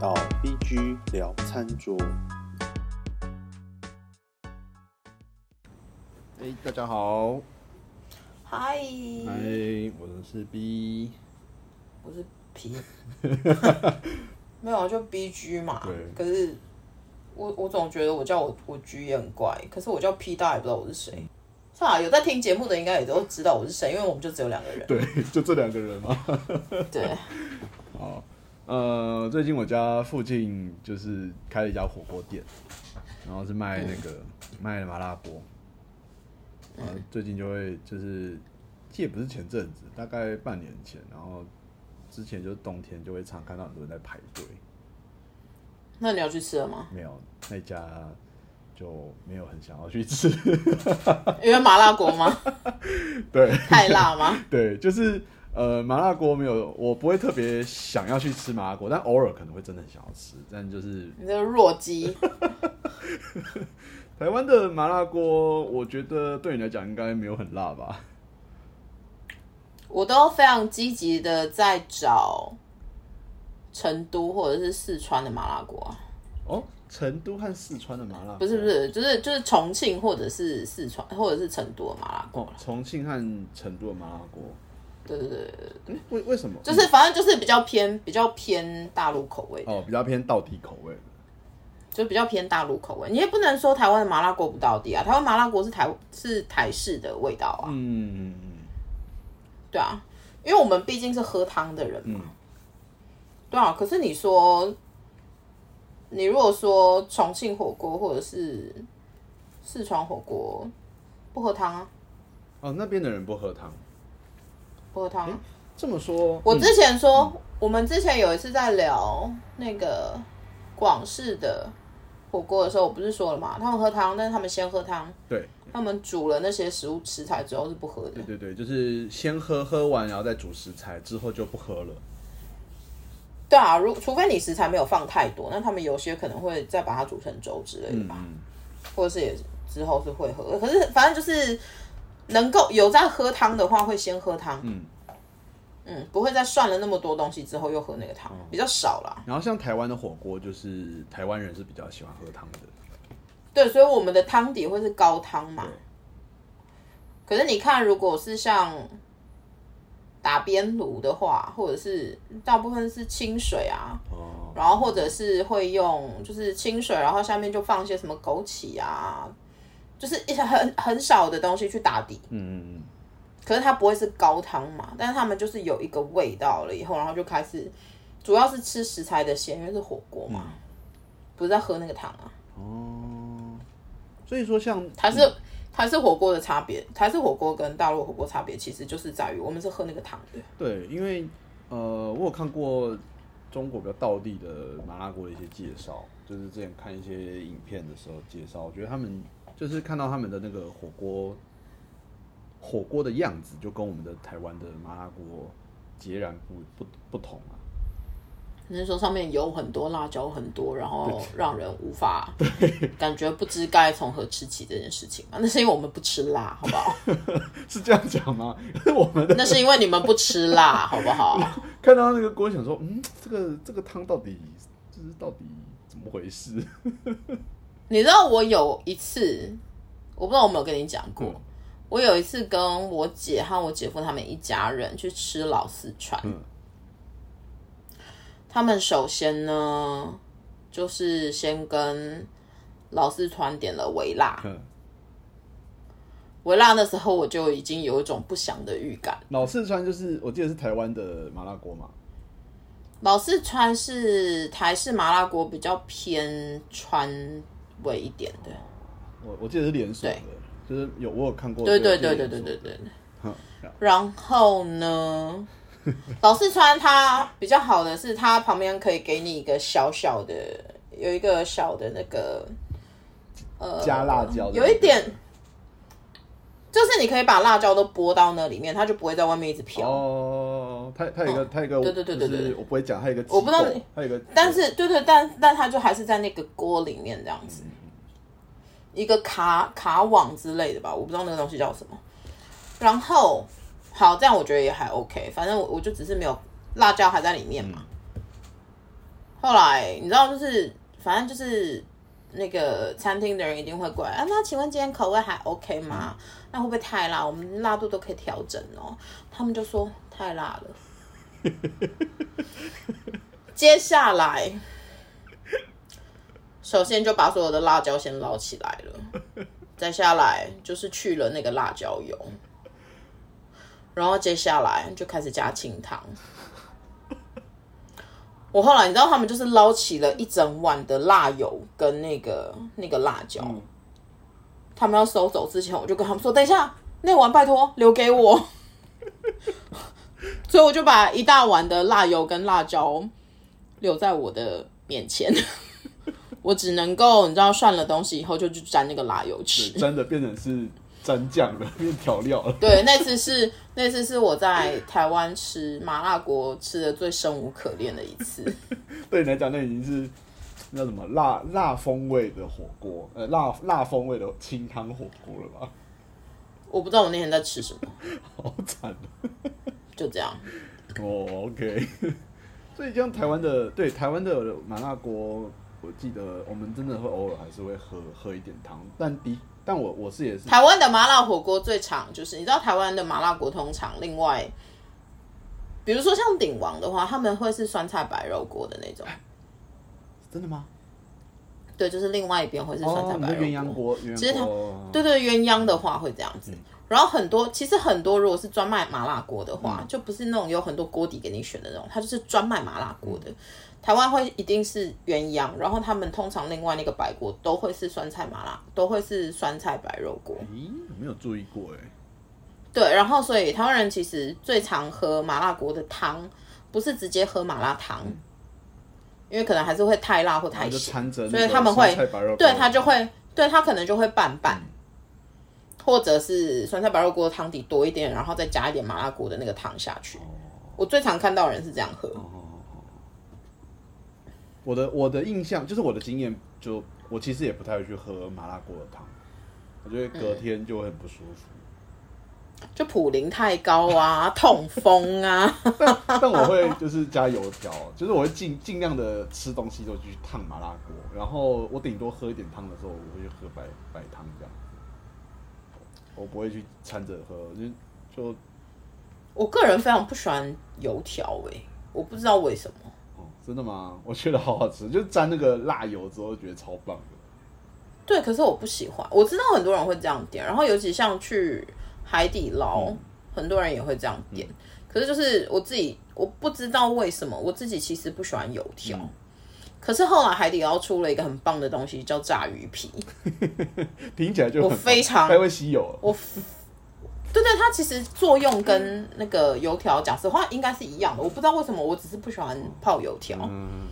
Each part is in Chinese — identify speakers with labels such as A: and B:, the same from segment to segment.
A: 到 BG 聊餐桌。
B: 哎，大家好，
C: 嗨，
B: 嗨，我是 B，
C: 我是 P，没有啊就 BG 嘛。
B: 对
C: 可是我我总觉得我叫我我 G 也很怪，可是我叫 P，大家也不知道我是谁。算了，有在听节目的应该也都知道我是谁，因为我们就只有两个人。
B: 对，就这两个人嘛。
C: 对，
B: 好，呃，最近我家附近就是开了一家火锅店，然后是卖那个、卖麻辣锅。呃，最近就会就是，其实也不是前阵子，大概半年前，然后之前就是冬天就会常看到很多人在排队，
C: 那你要去吃了吗？
B: 没有那家就没有很想要去吃。
C: 因为麻辣锅吗？
B: 对，
C: 太辣吗？
B: 对，就是呃，麻辣锅没有，我不会特别想要去吃麻辣锅，但偶尔可能会真的很想要吃。但就是
C: 你这个弱鸡，
B: 台湾的麻辣锅，我觉得对你来讲应该没有很辣吧？
C: 我都非常积极的在找成都或者是四川的麻辣锅啊。
B: 哦，成都和四川的麻辣锅
C: 不是不是，就是就是重庆或者是四川或者是成都的麻辣锅
B: 哦，重庆和成都的麻辣锅，
C: 对对对对对，
B: 嗯为为什么？
C: 就是反正就是比较偏比较偏大陆口味的，
B: 哦，比较偏道地口味的。
C: 就比较偏大陆口味。你也不能说台湾的麻辣锅不到底啊，台湾麻辣锅是台是台式的味道啊，
B: 嗯嗯嗯
C: 对啊，因为我们毕竟是喝汤的人嘛，
B: 嗯
C: 对啊。可是你说，你如果说重庆火锅或者是四川火锅，不喝汤啊，
B: 哦，那边的人不喝汤。
C: 不喝汤啊。
B: 这么说，嗯
C: 我之前说，我们之前有一次在聊那个广式的火锅的时候，我不是说了嘛，他们喝汤，但是他们先喝汤，
B: 对
C: 他们煮了那些食物食材之后是不喝的
B: 对。对对，就是先喝喝完，然后再煮食材，之后就不喝了。
C: 对啊，如除非你食材没有放太多，那他们有些可能会再把它煮成粥之类的吧。或者是也之后是会喝。可是反正就是能够有在喝汤的话，会先喝汤。
B: 嗯
C: 嗯，不会再涮了那么多东西之后又喝那个汤，比较少啦。
B: 然后像台湾的火锅，就是台湾人是比较喜欢喝汤的。
C: 对，所以我们的汤底会是高汤嘛。可是你看，如果是像打边炉的话，或者是大部分是清水啊，
B: 哦，
C: 然后或者是会用就是清水，然后下面就放一些什么枸杞啊，就是一些很很少的东西去打底。
B: 嗯嗯
C: 可是它不会是高汤嘛，但是他们就是有一个味道了以后，然后就开始主要是吃食材的鲜，因为是火锅嘛，不是在喝那个汤啊。
B: 嗯，哦，所以说像
C: 台式台式火锅的差别，台式火锅跟大陆火锅差别其实就是在于我们是喝那个汤的。
B: 对，因为呃，我有看过中国比较道地的麻辣锅的一些介绍，就是之前看一些影片的时候介绍，我觉得他们就是看到他们的那个火锅火锅的样子，就跟我们的台湾的麻辣锅截然不不不同啊。
C: 你是说上面油很多，辣椒很多，然后让人无法感觉不知该从何吃起这件事情吗？那是因为我们不吃辣，好不好？
B: 是这样讲吗？我们
C: 那是因为你们不吃辣，好不好？
B: 看到那个锅，想说，嗯，这个这个汤到底就是到底怎么回事？
C: 你知道我有一次，我不知道我有没有跟你讲过，
B: 嗯
C: 我有一次跟我姐和我姐夫他们一家人去吃老四川，
B: 嗯。
C: 他们首先呢，就是先跟老四川点了微辣，
B: 嗯，
C: 微辣那时候我就已经有一种不祥的预感。
B: 老四川就是我记得是台湾的麻辣锅嘛，
C: 老四川是台式麻辣锅，比较偏川味一点的。
B: 我我记得是连锁的，就是有我有看过，
C: 对对对对对对对。然后呢，老四川它比较好的是，它旁边可以给你一个小小的，有一个小的那个呃
B: 加辣椒
C: 有一点，就是你可以把辣椒都拨到那里面，它就不会在外面一直飘。
B: 哦，它它有一个他有一个，
C: 对对对对对
B: 就是我不会讲，他有一个，
C: 我不知道你，
B: 它有一个，
C: 但是对对，但但他就还是在那个锅里面这样子，一个卡卡网之类的吧，我不知道那个东西叫什么。然后好，这样我觉得也还 OK，反正我我就只是没有辣椒还在里面嘛。后来你知道，就是反正就是那个餐厅的人一定会过来啊。那请问今天口味还 OK 吗？那会不会太辣？我们辣度都可以调整哦。他们就说太辣了。接下来，首先就把所有的辣椒先捞起来了，再下来就是去了那个辣椒油，然后接下来就开始加清汤。我后来你知道他们就是捞起了一整碗的辣油跟那个那个辣椒，他们要收走之前，我就跟他们说：“等一下，那碗拜托留给我。”所以我就把一大碗的辣油跟辣椒留在我的面前，我只能够你知道涮了东西以后就去沾那个辣油吃。
B: 真的变成是蘸酱了，变调料了。
C: 对，那次是那次是我在台湾吃麻辣锅吃的最生无可恋的一次。
B: 对你来讲，那已经是那什么辣辣风味的火锅，呃，辣辣风味的清汤火锅了吧？
C: 我不知道我那天在吃什么，
B: 好惨哦！
C: 就这样。
B: 哦，OK。所以像台湾的，对台湾的麻辣锅，我记得我们真的会偶尔还是会喝喝一点汤，但的，但我我是也是
C: 台湾的麻辣火锅最长就是，你知道台湾的麻辣锅通常另外，比如说像鼎王的话，他们会是酸菜白肉锅的那种，
B: 真的吗？
C: 对，就是另外一边会是酸菜白肉
B: 锅鸳鸯锅，
C: 其实对对，鸳鸯的话会这样子。然后很多，其实很多，如果是专卖麻辣锅的话，就不是那种有很多锅底给你选的那种，它就是专卖麻辣锅的。台湾会一定是鸳鸯，然后他们通常另外那个白锅都会是酸菜麻辣，都会是酸菜白肉锅。
B: 咦，我没有注意过哎。
C: 对，然后所以台湾人其实最常喝麻辣锅的汤，不是直接喝麻辣汤，因为可能还是会太辣或太咸，所以他们会对他就会，对他可能就会拌拌，或者是酸菜白肉锅汤底多一点，然后再加一点麻辣锅的那个汤下去。我最常看到人是这样喝，
B: 我的我的印象就是我的经验，就我其实也不太会去喝麻辣锅的汤，我觉得隔天就会很不舒服。
C: 就普林太高啊，痛风啊，
B: 但我会就是加油条，就是我会尽尽量的吃东西都去烫麻辣锅，然后我顶多喝一点汤的时候，我会去喝白白汤这样子，我不会去掺着喝，就就
C: 我个人非常不喜欢油条诶、我不知道为什么。
B: 哦，真的吗？我觉得好好吃，就沾那个辣油之后，觉得超棒的。
C: 对，可是我不喜欢。我知道很多人会这样点，然后尤其像去海底捞，很多人也会这样点。可是就是我自己，我不知道为什么，我自己其实不喜欢油条。可是后来海底捞出了一个很棒的东西，叫炸鱼皮。
B: 听起来就
C: 我非常
B: 还会稀有了。
C: 我，对对，它其实作用跟那个油条讲实话应该是一样的。我不知道为什么，我只是不喜欢泡油条。
B: 嗯，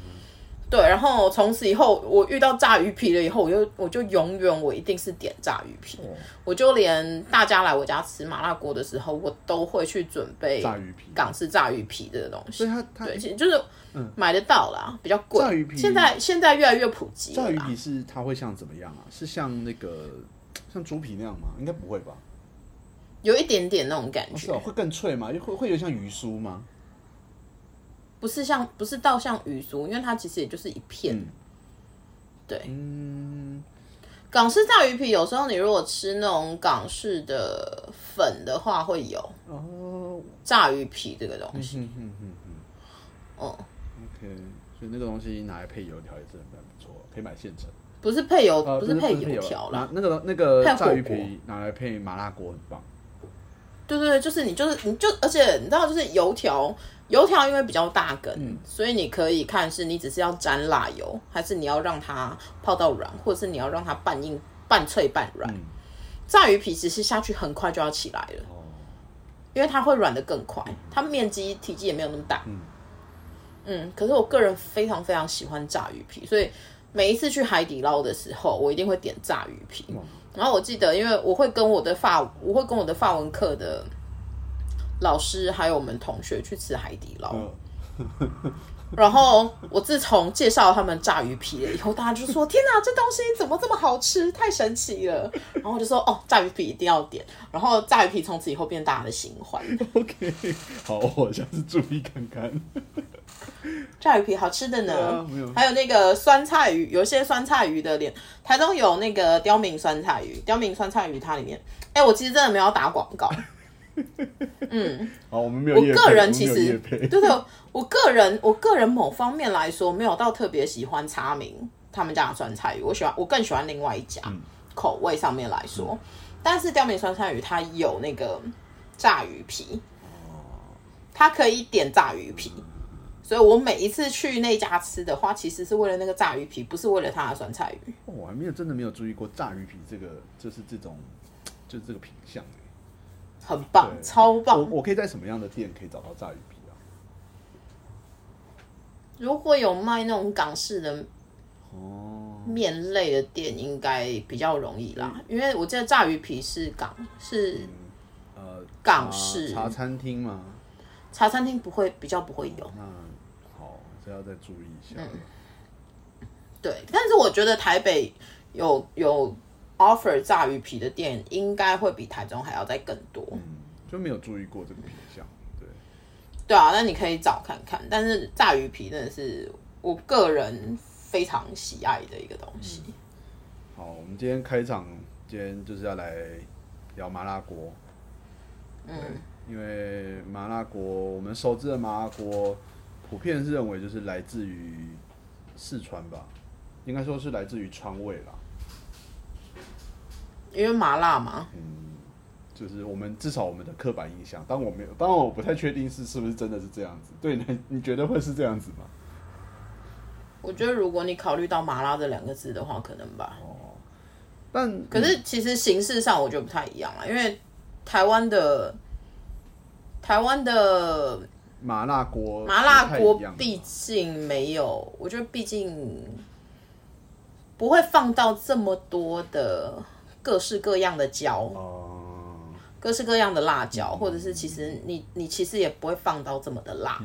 C: 对，然后从此以后，我遇到炸鱼皮了以后，我就我就永远我一定是点炸鱼皮，
B: 哦
C: 我就连大家来我家吃麻辣锅的时候，我都会去准备
B: 炸鱼皮
C: 港式炸鱼皮这个东西。
B: 所以它它
C: 对，就是买得到啦，比较贵。
B: 炸鱼皮
C: 现在现在越来越普及。
B: 炸鱼皮是它会像怎么样啊？是像那个像猪皮那样吗？应该不会吧？
C: 有一点点那种感觉，
B: 哦是哦，会更脆吗？会会有像鱼酥吗？
C: 不是像不是倒像鱼酥，因为它其实也就是一片。
B: 嗯
C: 对，
B: 嗯，
C: 港式炸鱼皮有时候你如果吃那种港式的粉的话，会有
B: 哦，
C: 炸鱼皮这个东西。
B: 嗯嗯嗯嗯
C: 嗯
B: ，，OK，所以那个东西拿来配油条也是很不错，可以买现成。
C: 不是配油，
B: 呃，
C: 不是配
B: 配
C: 油条啦。
B: 那个那个炸鱼
C: 锅
B: 皮拿来配麻辣锅很棒。
C: 对对对，就是你就是你就，而且你知道，就是油条，油条因为比较大根，所以你可以看是你只是要沾辣油，还是你要让它泡到软，或者是你要让它半硬、半脆、半软。
B: 嗯
C: 炸鱼皮其实下去很快就要起来了，
B: 哦，
C: 因为它会软的更快，它面积体积也没有那么大。
B: 嗯
C: 嗯，可是我个人非常非常喜欢炸鱼皮，所以每一次去海底捞的时候，我一定会点炸鱼皮。然后我记得，因为我会跟我的法，我会跟我的法文课的老师还有我们同学去吃海底捞。
B: 嗯，
C: 然后我自从介绍他们炸鱼皮了以后，大家就说：“天哪，这东西怎么这么好吃？太神奇了！”然后我就说：“哦，炸鱼皮一定要点。”然后炸鱼皮从此以后变大家的新欢。
B: OK，好，我下次注意看看。
C: 炸鱼皮好吃的呢
B: 没有。
C: 还有那个酸菜鱼，有一些酸菜鱼的脸，台中有那个刁民酸菜鱼，刁民酸菜鱼它里面，哎、我其实真的没有打广告。
B: 好，我们没有
C: 我，个人其实 对对，我个人我个人某方面来说，没有到特别喜欢茶明他们家的酸菜鱼，我喜欢我更喜欢另外一家、
B: 嗯
C: 口味上面来说，但是刁民酸菜鱼它有那个炸鱼皮，它可以点炸鱼皮。所以我每一次去那家吃的话，其实是为了那个炸鱼皮，不是为了它的酸菜鱼。
B: 哦我还没有真的没有注意过炸鱼皮这个，就是这种，就是这个品相。
C: 很棒，超棒！
B: 我可以在什么样的店可以找到炸鱼皮啊？
C: 如果有卖那种港式的
B: 哦，
C: 面类的店应该比较容易啦，因为我记得炸鱼皮是港是
B: 呃，
C: 港式
B: 茶餐厅吗？
C: 茶餐厅不会比较不会有，
B: 那好，这要再注意一下。
C: 嗯对。但是我觉得台北有有 offer 炸鱼皮的店，应该会比台中还要再更多。
B: 嗯，就没有注意过这个品相。对，
C: 对啊，那你可以找看看。但是炸鱼皮真的是我个人非常喜爱的一个东西。
B: 好，我们今天开场，今天就是要来聊麻辣锅。
C: 嗯，
B: 因为麻辣锅，我们熟知的麻辣锅，普遍是认为就是来自于四川吧，应该说是来自于川味啦。
C: 因为麻辣嘛，
B: 就是我们至少我们的刻板印象，当我没有，当然我不太确定是是不是真的是这样子。对，你你觉得会是这样子吗？
C: 我觉得如果你考虑到麻辣这两个字的话，可能吧。
B: 哦但
C: 可是其实形式上我觉得不太一样啊，因为台湾的台湾的
B: 麻辣锅
C: 麻辣锅毕竟没有，我觉得毕竟不会放到这么多的各式各样的椒，
B: 哦、
C: 各式各样的辣椒，或者是其实你你其实也不会放到这么的辣。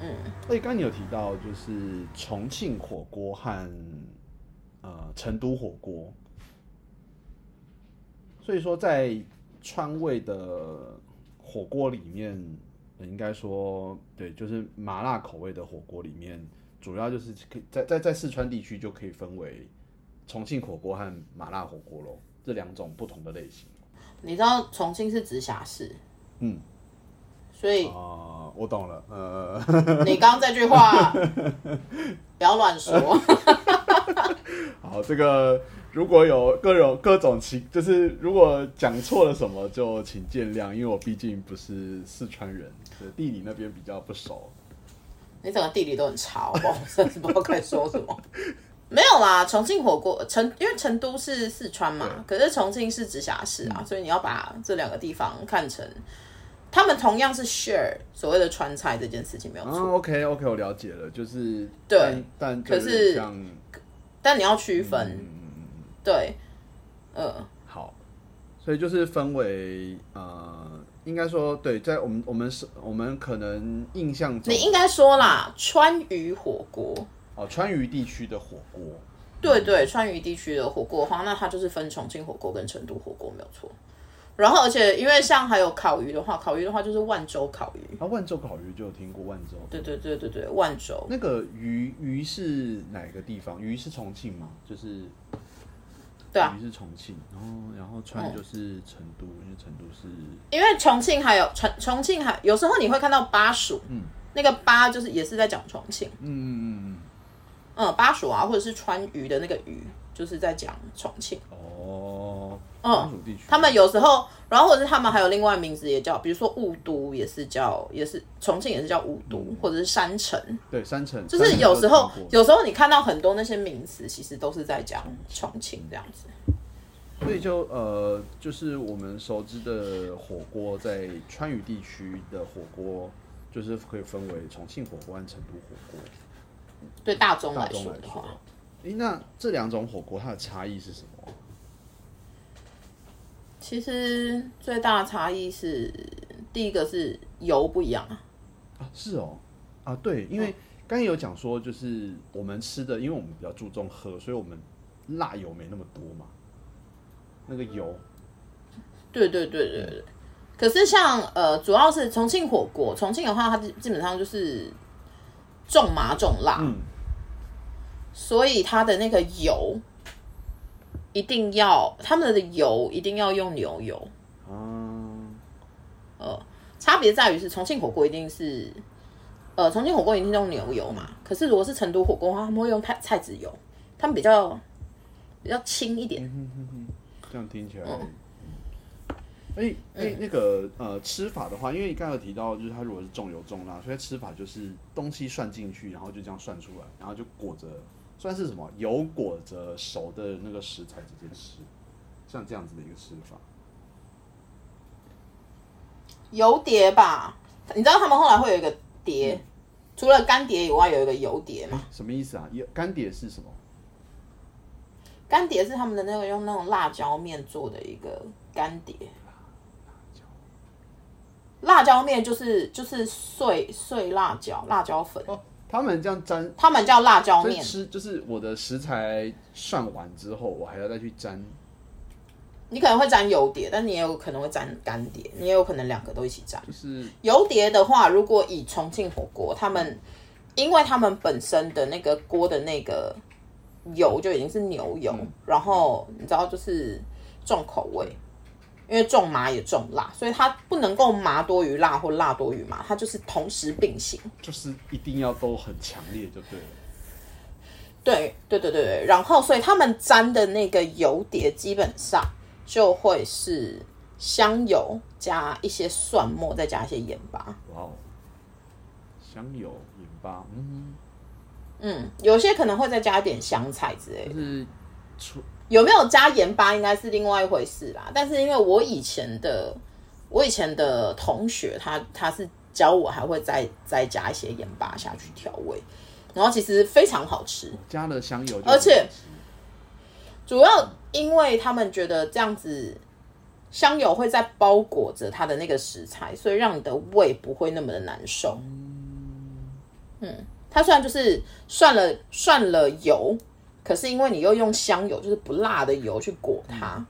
C: 嗯。
B: 所以刚刚你有提到就是重庆火锅和呃成都火锅，所以说在川味的火锅里面，呃应该说对，就是麻辣口味的火锅里面，主要就是可以在在在四川地区就可以分为重庆火锅和麻辣火锅喽，这两种不同的类型。
C: 你知道重庆是直辖市，
B: 嗯，
C: 所以
B: 啊、我懂了，呃。
C: 你刚刚这句话 不要乱说。
B: 好，这个如果有各种各种情，就是如果讲错了什么，就请见谅，因为我毕竟不是四川人，对地理那边比较不熟。
C: 你整个地理都很差？我真的是不知道该说什么。没有啦，重庆火锅成因为成都是四川嘛，可是重庆是直辖市啊，所以你要把这两个地方看成，他们同样是 share 所谓的川菜这件事情没有
B: 啊
C: 错
B: ，，OK OK，我了解了，就是
C: 对
B: 但
C: 可是但你要区分，对，呃，
B: 好，所以就是分为呃，应该说对，在我们我们是我们可能印象中
C: 你应该说啦，川渝火锅，
B: 哦，川渝地区的火锅，
C: 对对，川渝地区的火锅的话，那它就是分重庆火锅跟成都火锅没有错。然后，而且因为像还有烤鱼的话，烤鱼的话就是万州烤鱼，
B: 啊，万州烤鱼就有听过万州，
C: 对对对对对，万州。
B: 那个鱼鱼是哪个地方？鱼是重庆吗？就是
C: 对啊，
B: 鱼是重庆，然后然后川就是成都，因为成都是
C: 因为重庆还有重重庆还有时候你会看到巴蜀，嗯，那个巴就是也是在讲重庆，
B: 嗯嗯
C: 嗯，巴蜀啊，或者是川渝的那个渝，就是在讲重庆。
B: 嗯哦，
C: 嗯他们有时候，然后或者是他们还有另外名字也叫，比如说雾都也是叫，也是重庆也是叫雾都，或者是山城，
B: 对山城
C: 就是有时候有时候你看到很多那些名词，其实都是在讲重庆这样子。
B: 所以就呃，就是我们熟知的火锅，在川渝地区的火锅，就是可以分为重庆火锅和成都火锅。
C: 对大众来
B: 说
C: 说的话，，
B: 诶，那这两种火锅它的差异是什么？
C: 其实最大的差异是第一个是油不一样啊，
B: 啊，是哦，啊，对，因为刚才有讲说，就是我们吃的，因为我们比较注重喝，所以我们辣油没那么多嘛。那个油，
C: 对对对对对。可是像呃，主要是重庆火锅，重庆的话，它基基本上就是重麻重辣，
B: 嗯，
C: 所以它的那个油一定要，他们的油一定要用牛油。
B: 啊，
C: 差别在于是重庆火锅一定是，呃，重庆火锅一定是用牛油嘛，可是如果是成都火锅的话，他们会用菜菜籽油，他们比较比较轻一点。
B: 这样听起来。
C: 嗯
B: 哎哎，那个呃，吃法的话，因为你刚才有提到，就是它如果是重油重辣，所以吃法就是东西涮进去，然后就这样涮出来，然后就裹着，算是什么油裹着熟的那个食材直接吃，像这样子的一个吃法。
C: 油碟吧，你知道他们后来会有一个碟，除了干碟以外，有一个油碟嘛。
B: 什么意思啊？油干碟是什么？
C: 干碟是他们的那个用那种辣椒面做的一个干碟。辣椒面就是就是碎碎辣椒辣椒粉，
B: 哦，他们这样沾，
C: 他们叫辣椒面。
B: 吃就是我的食材涮完之后，我还要再去沾。
C: 你可能会沾油碟，但你也有可能会沾干碟，你也有可能两个都一起沾。
B: 就是
C: 油碟的话，如果以重庆火锅，他们因为他们本身的那个锅的那个油就已经是牛油，然后你知道就是重口味，因为重麻也重辣，所以它不能够麻多于辣或辣多于麻，它就是同时并行。
B: 就是一定要都很强烈就对了。
C: 对对对对对，然后所以他们沾的那个油碟基本上就会是香油加一些蒜末，再加一些盐巴。
B: 哇哦，香油、盐巴，嗯，
C: 嗯，有些可能会再加一点香菜之类的
B: 就。是出
C: 有没有加盐巴应该是另外一回事啦。但是因为我以前的我以前的同学他他是教我还会再再加一些盐巴下去调味，然后其实非常好吃。
B: 加了香油
C: 而且主要因为他们觉得这样子香油会在包裹着它的那个食材，所以让你的胃不会那么的难受。嗯，它虽然就是涮了涮了油，可是因为你又用香油，就是不辣的油去裹它，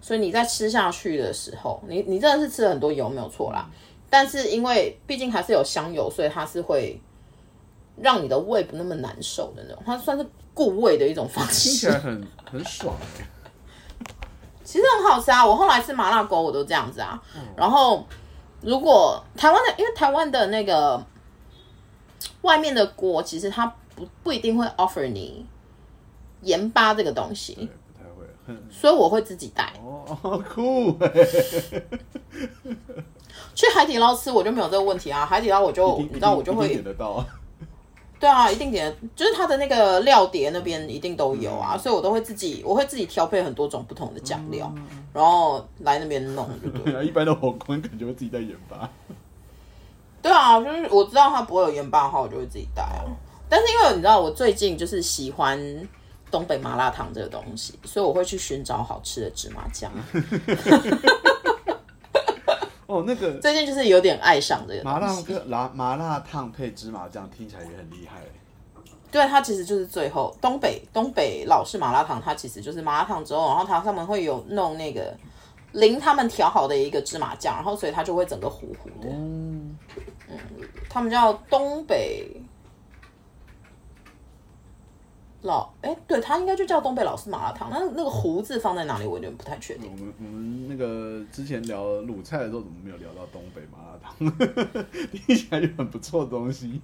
C: 所以你在吃下去的时候，你你真的是吃了很多油，没有错啦。但是因为毕竟还是有香油，所以它是会让你的胃不那么难受的那种，它算是固胃的一种方
B: 听起
C: 式。
B: 来很很爽哎。
C: 其实很好吃啊，我后来吃麻辣锅我都这样子啊。然后如果台湾的，因为台湾的那个外面的锅，其实它不不一定会 offer 你盐巴这个东，西，
B: 不太会，很
C: 所以我会自己带。
B: 哦酷哎，
C: 去海底捞吃我就没有这个问题啊，海底捞我就你知道我就
B: 一定
C: 会
B: 点得到。
C: 对啊，一定点，就是它的那个料碟那边一定都有啊，所以我都会自己，我会自己调配很多种不同的酱料，然后来那边弄，就对了。
B: 一般的火锅感觉会自己带盐巴。
C: 对啊，就是我知道它不会有盐巴的话，我就会自己带啊。但是因为你知道，我最近就是喜欢东北麻辣烫这个东西，所以我会去寻找好吃的芝麻酱。
B: 哦，那个
C: 最近就是有点爱上这个
B: 麻辣
C: 东西。
B: 配麻麻辣烫配芝麻酱，听起来也很厉害。
C: 对，它其实就是最后东北东北老式麻辣烫，它其实就是麻辣烫之后，然后它上面会有弄那个淋他们调好的一个芝麻酱，然后所以它就会整个糊糊的。
B: 嗯，
C: 他们叫东北老，哎，对，他应该就叫东北老式麻辣烫。那那个胡字放在哪里，我有点不太确定。
B: 我们我们那个之前聊鲁菜的时候，怎么没有聊到东北麻辣烫？听起来就很不错的东西。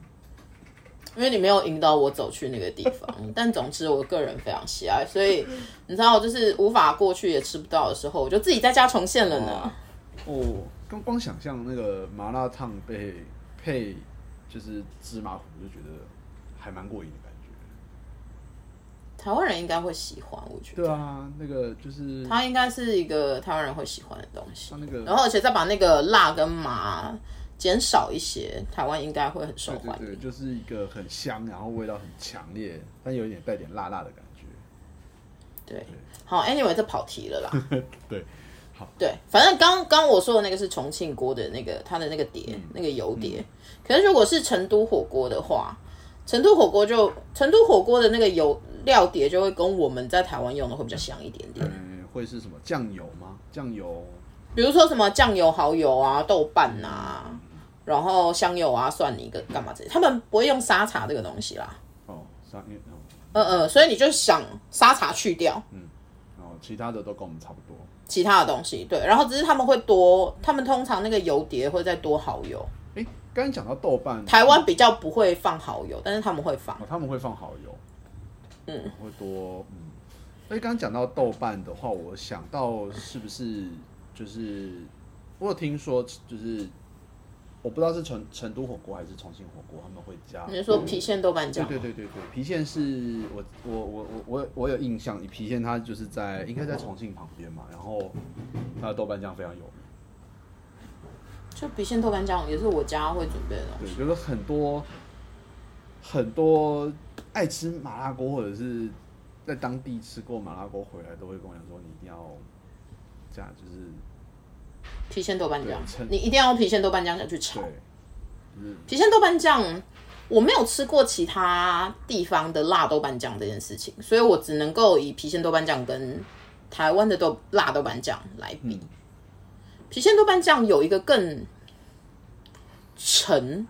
C: 因为你没有引导我走去那个地方，但总之我个人非常喜爱，所以你知道，就是无法过去也吃不到的时候，我就自己在家重现了呢
B: 哇。哦，光光想象那个麻辣烫被配就是芝麻糊，就觉得还蛮过瘾的。
C: 台湾人应该会喜欢，我觉得。
B: 对啊，那个就是
C: 它应该是一个台湾人会喜欢的东西，
B: 像那个
C: 然后而且再把那个辣跟麻减少一些，台湾应该会很受欢迎。
B: 对就是一个很香，然后味道很强烈，但有一点带点辣辣的感觉。
C: 对，好，anyway，这跑题了啦。
B: 对，
C: 对，反正刚刚我说的那个是重庆锅的那个它的那个碟，
B: 嗯
C: 那个油碟。可是如果是成都火锅的话，成都火锅就成都火锅的那个油料碟就会跟我们在台湾用的会比较像一点点。
B: 嗯，会是什么？酱油吗？酱油？
C: 比如说什么酱油、蚝油啊、豆瓣啊，然后香油啊、蒜泥跟干嘛这些，他们不会用沙茶这个东西啦。
B: 哦，沙
C: 嗯嗯，所以你就想沙茶去掉，嗯
B: 哦，其他的都跟我们差不多。
C: 其他的东西对，然后只是他们会多，他们通常那个油碟会再多蚝油，
B: 哎，刚刚讲到豆瓣，
C: 台湾比较不会放蚝油，但是他们会放。
B: 哦，他们会放蚝油，嗯，会多，嗯。所以刚刚讲到豆瓣的话，我想到是不是就是我有听说，就是我不知道是成成都火锅还是重庆火锅，他们会加。
C: 你是说郫县豆瓣酱？
B: 对对对对对，郫县是我我我我我我有印象，郫县它就是在应该在重庆旁边嘛，然后它的豆瓣酱非常有名。
C: 就郫县豆瓣酱也是我家会准备的东西。
B: 对，就是很多很多爱吃麻辣锅或者是在当地吃过麻辣锅回来，都会跟我讲说，你一定要这样，就是
C: 郫县豆瓣酱，你一定要用郫县豆瓣酱下去炒。郫县豆瓣酱，我没有吃过其他地方的辣豆瓣酱这件事情，所以我只能够以郫县豆瓣酱跟台湾的豆辣豆瓣酱来比。郫县豆瓣酱有一个更沉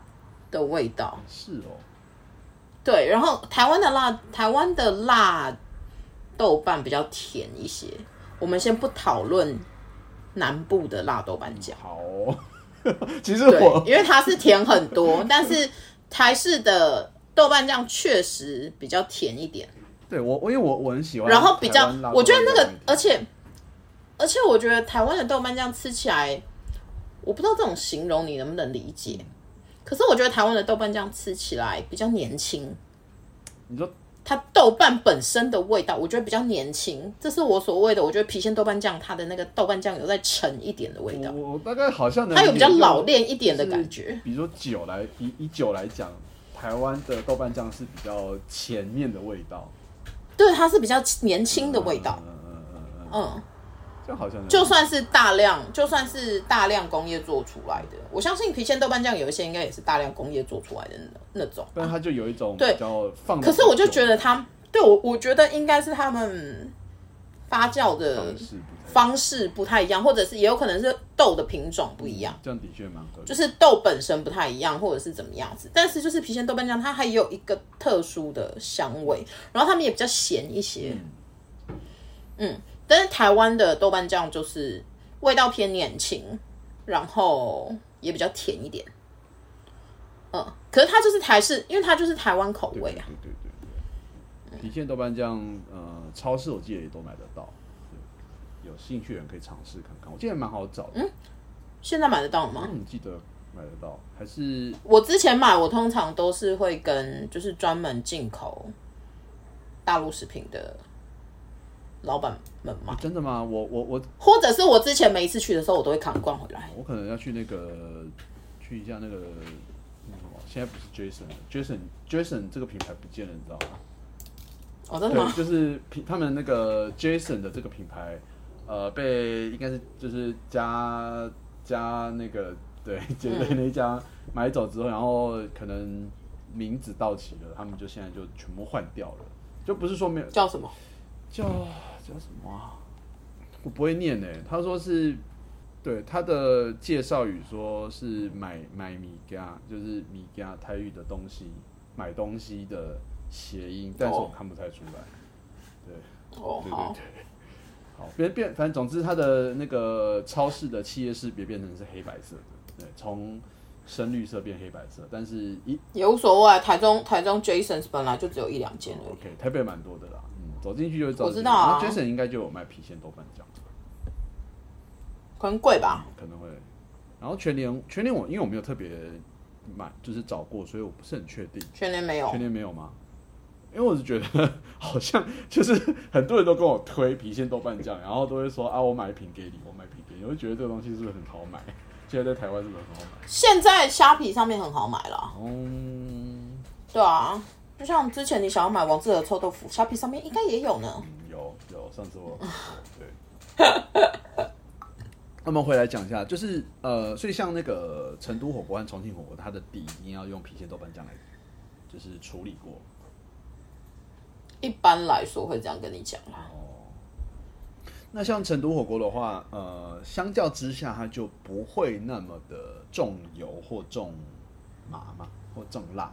C: 的味道，
B: 是哦，
C: 对，然后台湾的辣，台湾的辣豆瓣比较甜一些。我们先不讨论南部的辣豆瓣酱。
B: 好哦 其实我，
C: 因为它是甜很多，但是台式的豆瓣酱确实比较甜一点，
B: 对我我因为我我很喜欢，
C: 然后比较我觉得那个而且而且我觉得台湾的豆瓣酱吃起来，我不知道这种形容你能不能理解，可是我觉得台湾的豆瓣酱吃起来比较年轻，
B: 你说
C: 它豆瓣本身的味道，我觉得比较年轻，这是我所谓的，我觉得郫县豆瓣酱它的那个豆瓣酱有再沉一点的味道，
B: 我我大概好像能
C: 它有比较老练一点的感觉。
B: 比如说酒来以以酒来讲，台湾的豆瓣酱是比较前面的味道，
C: 对，它是比较年轻的味道。
B: 嗯嗯嗯嗯嗯，
C: 嗯，
B: 这好像
C: 就算是大量，就算是大量工业做出来的，我相信郫县豆瓣酱有一些应该也是大量工业做出来的那那种。
B: 但是它就有一种
C: 对可是我就觉得它，对我我觉得应该是他们发酵的
B: 方式不太
C: 一样，或者是也有可能是豆的品种不一样。
B: 这样的确蛮合理。
C: 就是豆本身不太一样，或者是怎么样子，但是就是郫县豆瓣酱，它还有一个特殊的香味，然后他们也比较咸一些，嗯，但是台湾的豆瓣酱就是味道偏年轻，然后也比较甜一点，嗯，可是它就是台式，因为它就是台湾口味啊，
B: 对对对对，郫县豆瓣酱，呃，超市我记得也都买得到，有兴趣的人可以尝试看看。我记得蛮好找的，
C: 现在买得到吗？
B: 嗯，记得买得到，还是
C: 我之前买，我通常都是会跟就是专门进口大陆食品的老板们吗。
B: 真的吗？我我我
C: 或者是我之前每一次去的时候，我都会扛一罐回来。
B: 我可能要去那个去一下那个那什么，现在不是 Jason 了，Jason Jason 这个品牌不见了，你知道吗？
C: 哦，真的吗，？
B: 就是品他们那个 Jason 的这个品牌，呃，被应该是就是加加那个对杰队 那一家买走之后，然后可能名字到期了，他们就现在就全部换掉了，就不是说没有
C: 叫什么？
B: 叫叫什么啊？我不会念呢、他说是，对他的介绍语说是买买米家，就是米家泰语的东西，买东西的谐音，但是我看不太出来。对，
C: 哦，
B: 对对，对。好，别变，反正总之，他的那个超市的企业识别变成是黑白色的，对，从深绿色变黑白色，但是一
C: 也无所谓啊。台中台中 Jasons 本来就只有一两间而已。
B: OK，台北蛮多的啦，嗯，走进去就会找。
C: 我知道啊
B: 那 Jason 应该就有卖郫县豆瓣酱。
C: 可能贵吧。
B: 可能会。然后全年全年我因为我没有特别买，就是找过，所以我不是很确定。
C: 全年没有
B: 全，年没有吗？因为我是觉得 好像就是很多人都跟我推郫县豆瓣酱，然后都会说啊，我买一瓶给你，我买一瓶给你，我就觉得这个东西是不是很好买？现在在台湾是不是很好买？
C: 现在虾皮上面很好买了。
B: 嗯，
C: 对啊，就像之前你想要买王致和臭豆腐，虾皮上面应该也有呢。
B: 嗯有有，上次我有对。那么回来讲一下，就是呃，所以像那个成都火锅和重庆火锅，它的底一定要用郫县豆瓣酱来，就是处理过。
C: 一般来说会这样跟你讲啦。
B: 那像成都火锅的话，呃，相较之下，它就不会那么的重油或重麻嘛，或重辣。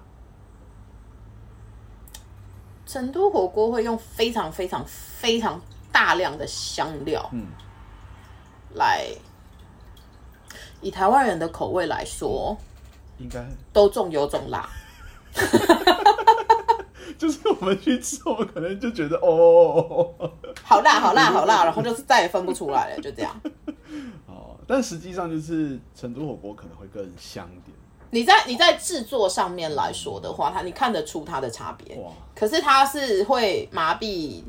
C: 成都火锅会用非常非常非常大量的香料，
B: 嗯，
C: 来以台湾人的口味来说，
B: 应该
C: 都重油重辣。
B: 就是我们去吃，我们可能就觉得哦，
C: 好辣，好辣，好辣，然后就是再也分不出来了，就这样。
B: 哦，但实际上就是成都火锅可能会更香一点。
C: 你在你在制作上面来说的话，它你看得出它的差别，
B: 哇，
C: 可是它是会麻痹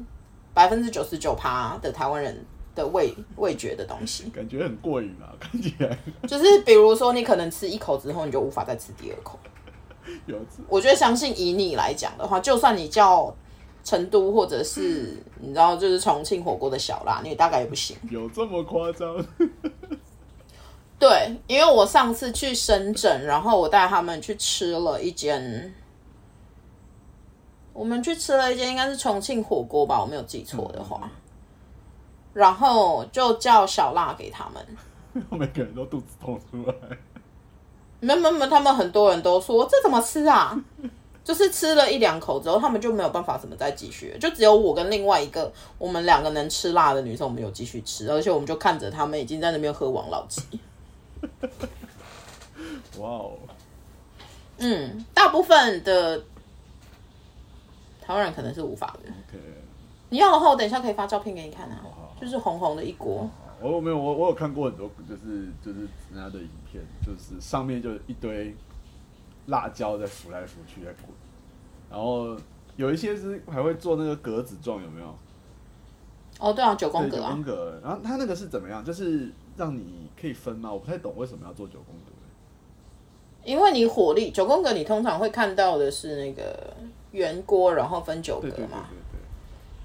C: 百分之九十九趴的台湾人的味味觉的东西。
B: 感觉很过瘾啊，看起来
C: 就是比如说，你可能吃一口之后，你就无法再吃第二口。
B: 有
C: 我觉得相信以你来讲的话，就算你叫成都或者是你知道就是重庆火锅的小辣，你大概也不行。
B: 有这么夸张？
C: 对，因为我上次去深圳，然后我带他们去吃了一间，我们去吃了一间应该是重庆火锅吧，我没有记错的话，然后就叫小辣给他们。
B: 每个人都肚子痛出来。
C: 没有没有没有，他们很多人都说这怎么吃啊？就是吃了一两口之后，他们就没有办法怎么再继续，就只有我跟另外一个我们两个能吃辣的女生，我们有继续吃，而且我们就看着他们已经在那边喝王老吉。
B: 哇哦，
C: 嗯，大部分的台湾人可能是无法的。
B: OK，
C: 你要的话，我等一下可以发照片给你看啊
B: 好好，
C: 就是红红的一锅。
B: 我有没有我我有看过很多，就是就是人家的影片，就是上面就一堆辣椒在浮来浮去在滚，然后有一些是还会做那个格子状，有没有？
C: 哦，对啊，九宫格啊
B: 宫，格。然后它那个是怎么样？就是让你可以分吗？我不太懂为什么要做九宫格。
C: 因为你火力九宫格，你通常会看到的是那个圆锅，然后分九格
B: 对对对对
C: 嘛。
B: 对。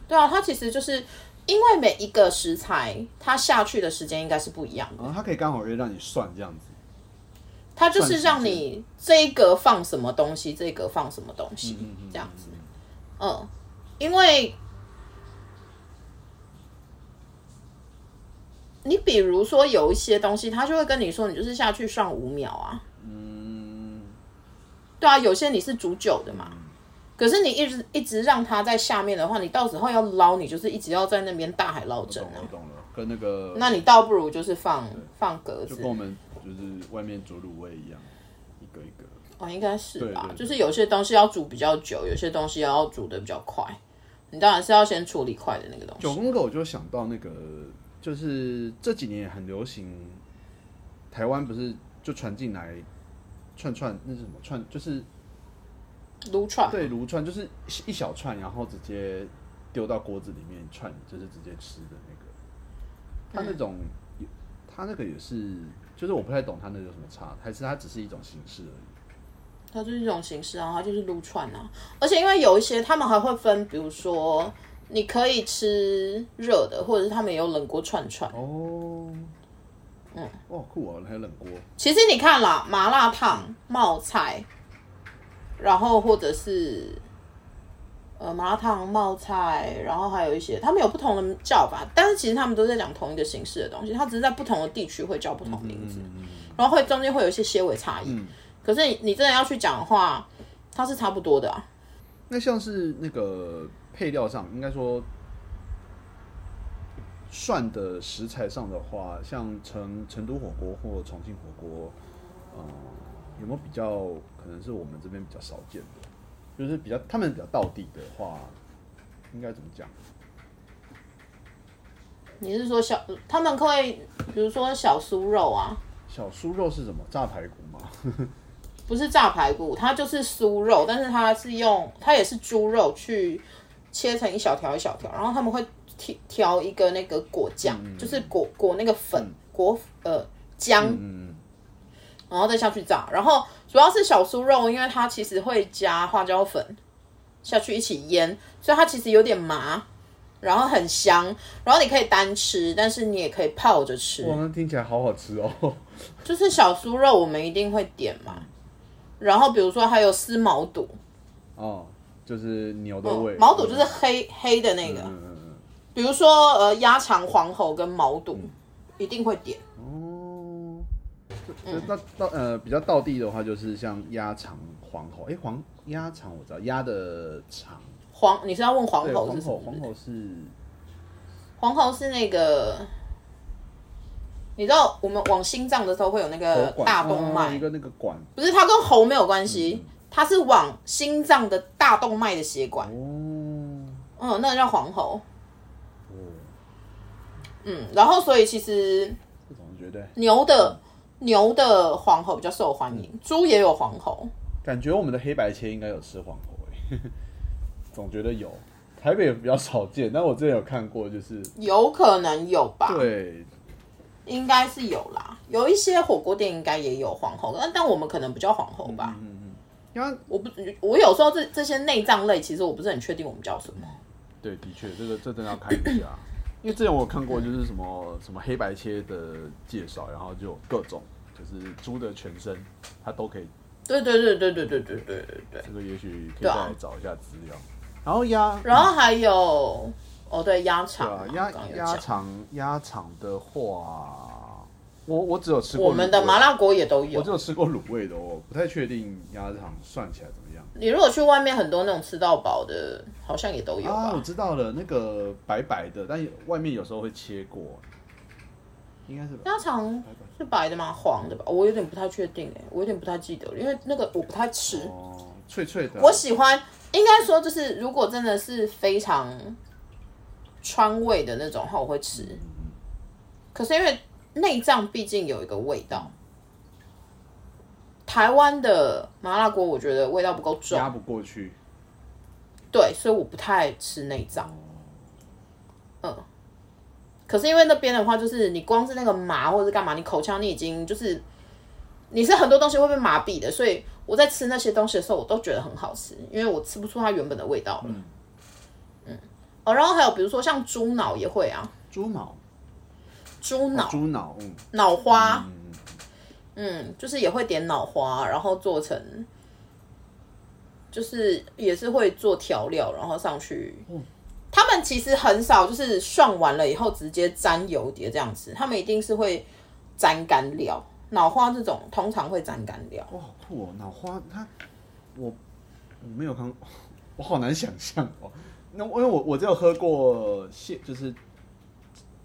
C: 对啊，它其实就是因为每一个食材它下去的时间应该是不一样的，
B: 然后它可以刚好可以让你算这样子。
C: 它就是让你这一格放什么东西，这一格放什么东西，
B: 嗯嗯
C: 这样子。嗯，因为你比如说有一些东西，他就会跟你说，你就是下去算五秒啊。
B: 嗯，
C: 对啊，有些你是煮久的嘛，可是你一直一直让它在下面的话，你到时候要捞，你就是一直要在那边大海捞针啊。
B: 懂我懂了，跟那个
C: 那你倒不如就是放放格子
B: 就跟我们就是外面煮卤味一样，一个一个。
C: 哦，应该是吧就是有些东西要煮比较久，有些东西要煮的比较快。你当然是要先处理快的那个东西。
B: 九宫格我就想到那个，就是这几年也很流行，台湾不是就传进来串串那是什么串，就是
C: 撸串，
B: 对炉串，就是一小串，然后直接丢到锅子里面串，就是直接吃的那个。它那种，它那个也是，就是我不太懂它那个有什么差，还是它只是一种形式而已。
C: 它就是一种形式啊，它就是撸串啊。而且因为有一些他们还会分，比如说你可以吃热的，或者是他们也有冷锅串串。
B: 哦，嗯，哇，酷哦，还有冷锅，
C: 其实你看啦，麻辣烫、冒菜，然后或者是呃麻辣烫、冒菜，然后还有一些他们有不同的叫法，但是其实他们都在讲同一个形式的东西，它只是在不同的地区会叫不同名字，然后会中间会有一些些微差异。可是你你真的要去讲的话，它是差不多的啊。
B: 那像是那个配料上，应该说涮的食材上的话，像成成都火锅或重庆火锅，嗯，有没有比较可能是我们这边比较少见的？就是比较他们比较道地的话，应该怎么讲？
C: 你是说小他们会，比如说小酥肉啊，
B: 小酥肉是什么？炸排骨吗？
C: 不是炸排骨，它就是酥肉，但是它是用它也是猪肉去切成一小条一小条，然后他们会调调一个那个果酱，就是果果那个粉、果呃姜，
B: 嗯，
C: 然后再下去炸。然后主要是小酥肉，因为它其实会加花椒粉下去一起腌，所以它其实有点麻，然后很香。然后你可以单吃，但是你也可以泡着吃。
B: 哇，那听起来好好吃哦。
C: 就是小酥肉，我们一定会点嘛。然后比如说还有丝毛肚，
B: 哦，就是牛的味，
C: 毛肚就是黑黑的那个，
B: 嗯
C: 比如说呃鸭肠、黄喉跟毛肚，一定会点。
B: 哦，那到呃比较道地的话，就是像鸭肠、黄喉。哎，黄鸭肠我知道，鸭的肠。
C: 黄，你是要问黄，喉
B: 黄喉，
C: 是？
B: 黄喉是
C: 黄喉是那个，你知道我们往心脏的时候会有那个大动脉，
B: 哦一个那个管。
C: 不是它跟喉没有关系，它是往心脏的大动脉的血管。
B: 哦，
C: 嗯，那个叫黄喉。
B: 哦，
C: 嗯，然后所以其实牛的牛的黄喉比较受欢迎，猪也有黄喉。
B: 感觉我们的黑白切应该有吃黄喉哎，总觉得有。台北比较少见，但我之前有看过，就是
C: 有可能有吧，
B: 对
C: 应该是有啦。有一些火锅店应该也有黄喉，但但我们可能不叫黄喉吧。
B: 鸭
C: 我不，我有时候这这些内脏类，其实我不是很确定我们叫什么。
B: 对，的确，这个这真的要看一下，因为之前我有看过，就是什么什么黑白切的介绍，然后就有各种，就是猪的全身，它都可以，
C: 对对对对对对对对对对。
B: 这个也许可以再来找一下资料。然后鸭，
C: 然后还有，哦对，鸭
B: 对
C: 肠嘛，，
B: 啊鸭鸭肠鸭肠的话，我我只有吃过
C: 我们的麻辣锅也都有
B: 我只
C: 有。
B: 吃过卤味的，我不太确定鸭肠算起来怎么样。
C: 你如果去外面很多那种吃到饱的，好像也都有
B: 啊，我？知道了，那个白白的，但外面有时候会切过，应该是吧
C: 鸭肠是白的吗？黄的吧？我有点不太确定哎，我有点不太记得了，因为那个我不太吃。
B: 哦，脆脆的啊。
C: 我喜欢，应该说就是如果真的是非常川味的那种的话，我会吃。可是因为内脏毕竟有一个味道，台湾的麻辣锅我觉得味道不够重，
B: 压不过去。
C: 对，所以我不太吃内脏。嗯，可是因为那边的话，就是你光是那个麻或者是干嘛，你口腔你已经就是你是很多东西会被麻痹的，所以我在吃那些东西的时候，我都觉得很好吃，因为我吃不出它原本的味道了。嗯。哦，然后还有比如说像猪脑也会啊，
B: 猪脑，
C: 猪脑、
B: 猪脑，
C: 花，嗯，就是也会点脑花，然后做成，就是也是会做调料，然后上去。他们其实很少就是涮完了以后直接沾油碟这样吃，他们一定是会沾干料。脑花这种通常会沾干料，
B: 哇，好酷哦！脑花它，我我没有看过，我好难想象哦。那因为我我只有喝过蟹就是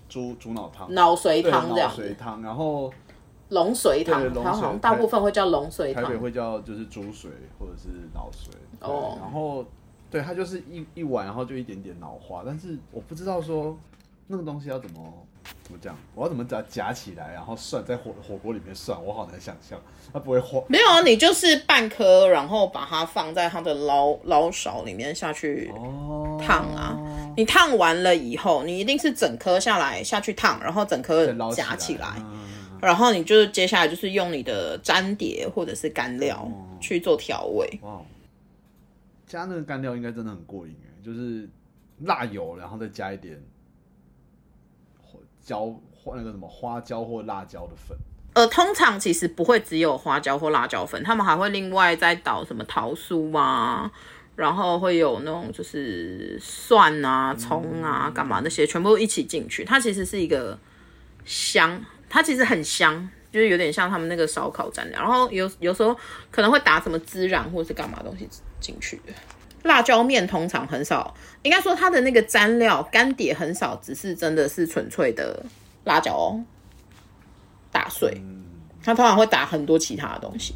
B: 猪猪脑汤，
C: 脑髓汤这样。脑，
B: 髓汤，然后
C: 龙髓汤，它好像
B: 髓
C: 大部分会叫龙髓
B: 台北
C: 汤。
B: 会叫就是猪髓或者是脑髓，
C: 哦。
B: 然后对它就是一一碗，然后就一点点脑花，但是我不知道说那个东西要怎么怎么讲，我要怎么夹夹起来，然后涮在火火锅里面涮，我好难想象，它不会化。
C: 没有啊，你就是半颗，然后把它放在它的捞捞勺里面下去
B: 哦，
C: 烫啊。你烫完了以后，你一定是整颗下来下去烫，然后整颗夹起来，
B: 嗯。
C: 然后你就是接下来就是用你的粘碟或者是干料去做调味。
B: 哇，加那个干料应该真的很过瘾哎，就是辣油，然后再加一点椒或那个什么花椒或辣椒的粉。
C: 呃，通常其实不会只有花椒或辣椒粉，他们还会另外再倒什么桃酥啊，然后会有那种就是蒜啊、葱啊、干嘛那些全部一起进去。它其实是一个香，它其实很香，就是有点像他们那个烧烤蘸料。然后有有时候可能会打什么孜然或是干嘛东西进去。辣椒面通常很少，应该说它的那个蘸料干碟很少，只是真的是纯粹的辣椒哦，打碎。它通常会打很多其他的东西。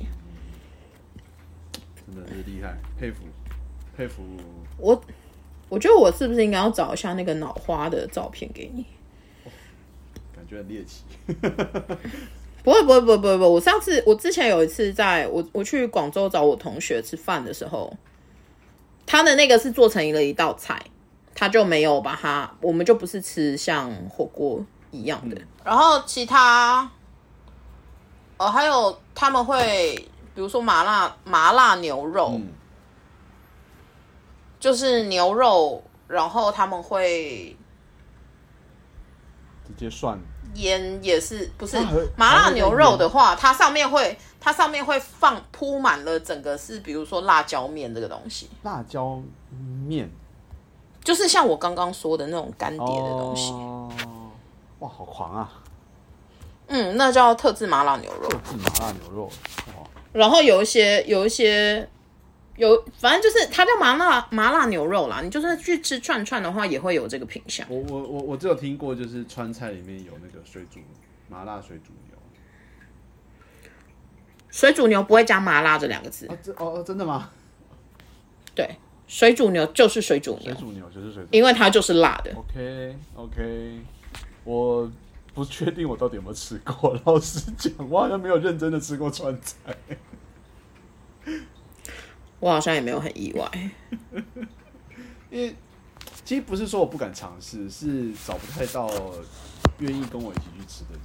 B: 真的是厉害，佩服佩服。
C: 我我觉得我是不是应该要找一下那个脑花的照片给你？
B: 感觉很猎奇。
C: 不会不会不会不会不会，我上次我之前有一次在我我去广州找我同学吃饭的时候，他的那个是做成了一道菜，他就没有把它，我们就不是吃像火锅一样的。然后其他，哦，还有他们会比如说麻辣麻辣牛肉，
B: 嗯。
C: 就是牛肉，然后他们会
B: 直接涮
C: 腌也是不是麻辣牛肉的
B: 还
C: 话，它上面会它上面会放铺满了整个是比如说辣椒面这个东西，
B: 辣椒面，
C: 就是像我刚刚说的那种干碟的东西。
B: 哦，哇，好狂啊！
C: 嗯，那叫特制麻辣牛肉。
B: 特制麻辣牛肉，哇，
C: 然后有一些有一些有，反正就是它叫麻辣麻辣牛肉啦。你就算去吃串串的话，也会有这个品相。
B: 我我我我只有听过，就是川菜里面有那个水煮麻辣水煮牛
C: 水煮牛不会加麻辣这两个字，
B: 啊，这哦哦真的吗？
C: 对，水煮牛就是水煮牛，
B: 水煮牛就是水煮。
C: 因为它就是辣的。
B: OK OK，我不确定我到底有没有吃过。老实讲，我好像没有认真的吃过川菜。
C: 我好像也没有很意外。
B: 因为其实不是说我不敢尝试，是找不太到愿意跟我一起去吃的人。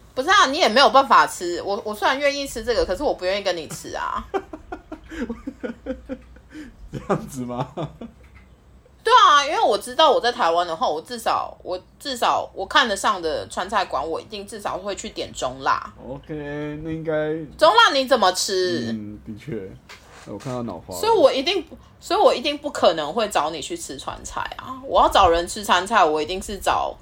C: 不是啊，你也没有办法吃。我我虽然愿意吃这个，可是我不愿意跟你吃啊。
B: 这样子吗？
C: 对啊，因为我知道我在台湾的话，我至少我至少我看得上的川菜馆，我一定至少会去点中辣。
B: OK，那应该，
C: 中辣你怎么吃？
B: 嗯，的确，我看到脑花，
C: 所以我一定，所以我一定不可能会找你去吃川菜啊！我要找人吃川菜，我一定是找，